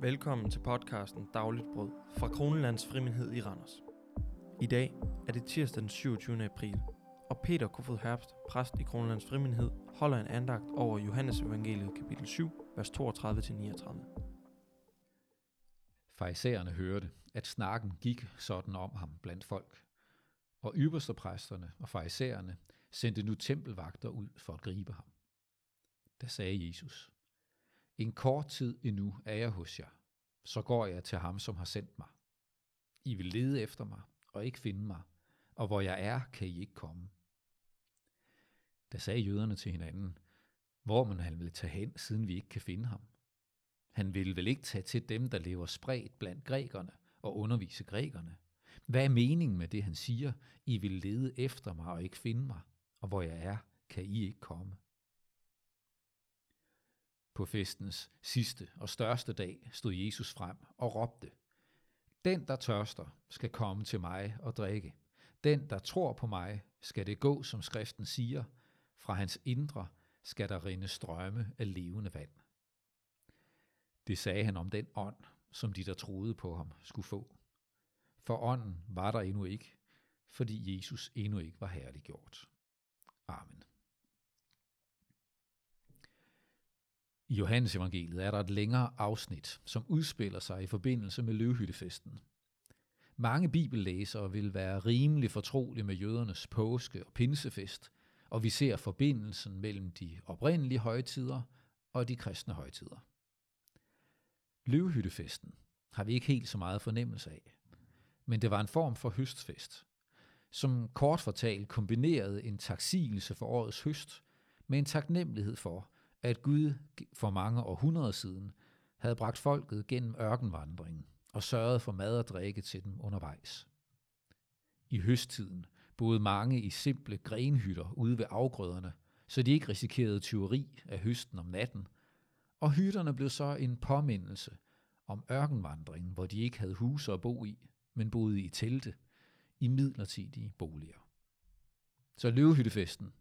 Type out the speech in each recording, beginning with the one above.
Velkommen til podcasten Dagligt Brød fra Kronelands Frimindhed i Randers. I dag er det tirsdag den 27. april, og Peter Kofod Herbst, præst i Kronelands Frimindhed, holder en andagt over Johannes evangeliet kapitel 7, vers 32-39. Farisæerne hørte, at snakken gik sådan om ham blandt folk, og ypperstepræsterne og farisæerne sendte nu tempelvagter ud for at gribe ham. Da sagde Jesus, en kort tid endnu er jeg hos jer, så går jeg til ham, som har sendt mig. I vil lede efter mig og ikke finde mig, og hvor jeg er, kan I ikke komme. Da sagde jøderne til hinanden, hvor man han vil tage hen, siden vi ikke kan finde ham. Han vil vel ikke tage til dem, der lever spredt blandt grækerne og undervise grækerne. Hvad er meningen med det, han siger? I vil lede efter mig og ikke finde mig, og hvor jeg er, kan I ikke komme. På festens sidste og største dag stod Jesus frem og råbte, Den, der tørster, skal komme til mig og drikke. Den, der tror på mig, skal det gå, som skriften siger. Fra hans indre skal der rinde strømme af levende vand. Det sagde han om den ånd, som de, der troede på ham, skulle få. For ånden var der endnu ikke, fordi Jesus endnu ikke var herliggjort. Amen. I Johannes evangeliet er der et længere afsnit, som udspiller sig i forbindelse med løvhyttefesten. Mange bibellæsere vil være rimelig fortrolige med jødernes påske og pinsefest, og vi ser forbindelsen mellem de oprindelige højtider og de kristne højtider. Løvhyttefesten har vi ikke helt så meget fornemmelse af, men det var en form for høstfest, som kort fortalt kombinerede en taksigelse for årets høst med en taknemmelighed for, at Gud for mange århundreder siden havde bragt folket gennem ørkenvandringen og sørget for mad og drikke til dem undervejs. I høsttiden boede mange i simple grenhytter ude ved afgrøderne, så de ikke risikerede tyveri af høsten om natten, og hytterne blev så en påmindelse om ørkenvandringen, hvor de ikke havde huse at bo i, men boede i telte, i midlertidige boliger. Så løvehyttefesten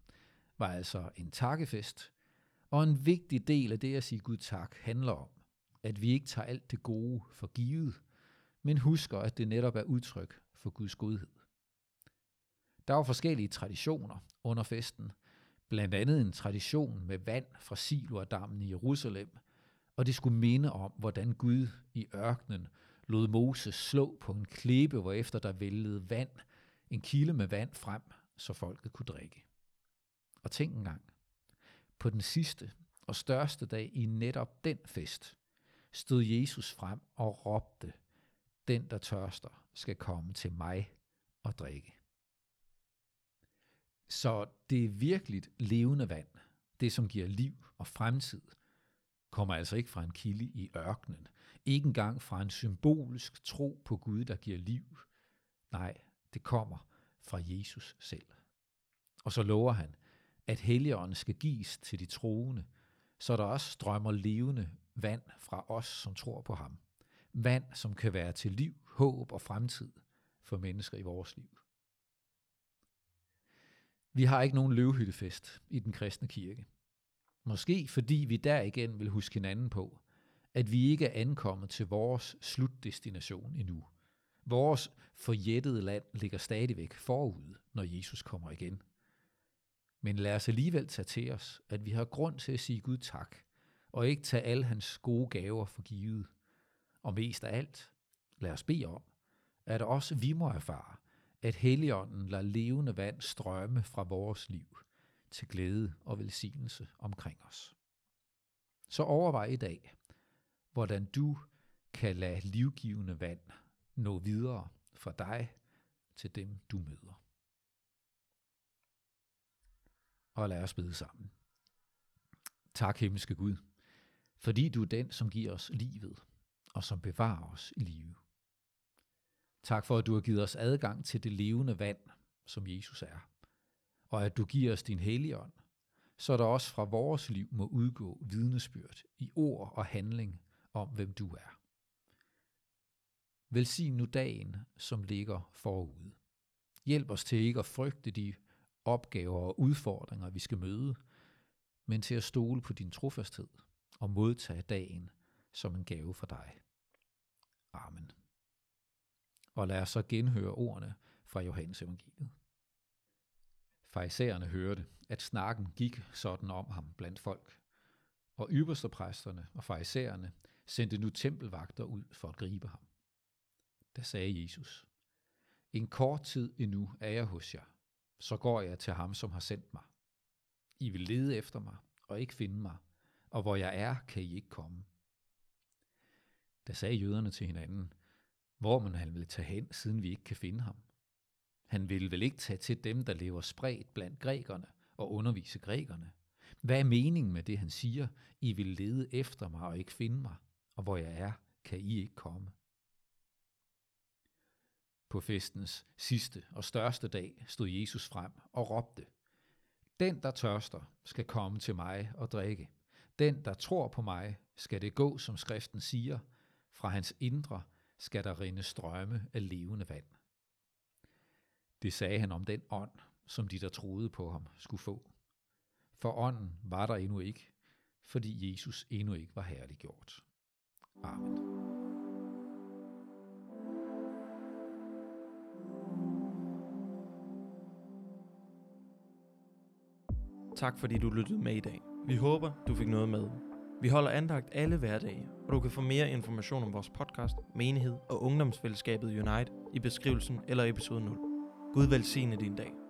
var altså en takkefest og en vigtig del af det at sige Gud tak handler om, at vi ikke tager alt det gode for givet, men husker, at det netop er udtryk for Guds godhed. Der var forskellige traditioner under festen, blandt andet en tradition med vand fra Siloadammen i Jerusalem, og det skulle minde om, hvordan Gud i ørkenen lod Moses slå på en klippe, hvor efter der væltede vand, en kilde med vand frem, så folket kunne drikke. Og tænk engang, på den sidste og største dag i netop den fest, stod Jesus frem og råbte, den der tørster skal komme til mig og drikke. Så det er virkelig levende vand, det som giver liv og fremtid, kommer altså ikke fra en kilde i ørkenen. Ikke engang fra en symbolisk tro på Gud, der giver liv. Nej, det kommer fra Jesus selv. Og så lover han, at Helligånden skal gives til de troende, så der også strømmer levende vand fra os, som tror på ham. Vand, som kan være til liv, håb og fremtid for mennesker i vores liv. Vi har ikke nogen løvhyttefest i den kristne kirke. Måske fordi vi der igen vil huske hinanden på, at vi ikke er ankommet til vores slutdestination endnu. Vores forjættede land ligger stadigvæk forud, når Jesus kommer igen. Men lad os alligevel tage til os, at vi har grund til at sige Gud tak, og ikke tage alle hans gode gaver for givet. Og mest af alt, lad os bede om, at også vi må erfare, at Helligånden lader levende vand strømme fra vores liv til glæde og velsignelse omkring os. Så overvej i dag, hvordan du kan lade livgivende vand nå videre fra dig til dem, du møder. Og lad os bede sammen. Tak, himmelske Gud, fordi du er den, som giver os livet, og som bevarer os i live. Tak for, at du har givet os adgang til det levende vand, som Jesus er, og at du giver os din hellige ånd, så der også fra vores liv må udgå vidnesbyrd i ord og handling om, hvem du er. Velsign nu dagen, som ligger forude. Hjælp os til ikke at frygte de opgaver og udfordringer, vi skal møde, men til at stole på din trofasthed og modtage dagen som en gave for dig. Amen. Og lad os så genhøre ordene fra Johannes evangeliet. Farisæerne hørte, at snakken gik sådan om ham blandt folk, og ypperstepræsterne og farisæerne sendte nu tempelvagter ud for at gribe ham. Da sagde Jesus, En kort tid endnu er jeg hos jer, så går jeg til ham, som har sendt mig. I vil lede efter mig og ikke finde mig, og hvor jeg er, kan I ikke komme. Da sagde jøderne til hinanden, hvor man han ville tage hen, siden vi ikke kan finde ham. Han ville vel ikke tage til dem, der lever spredt blandt grækerne og undervise grækerne. Hvad er meningen med det, han siger? I vil lede efter mig og ikke finde mig, og hvor jeg er, kan I ikke komme. På festens sidste og største dag stod Jesus frem og råbte, Den, der tørster, skal komme til mig og drikke. Den, der tror på mig, skal det gå, som skriften siger. Fra hans indre skal der rinde strømme af levende vand. Det sagde han om den ånd, som de, der troede på ham, skulle få. For ånden var der endnu ikke, fordi Jesus endnu ikke var herliggjort. Amen. Tak fordi du lyttede med i dag. Vi håber, du fik noget med. Vi holder andagt alle hverdage, og du kan få mere information om vores podcast, menighed og ungdomsfællesskabet Unite i beskrivelsen eller episode 0. Gud velsigne din dag.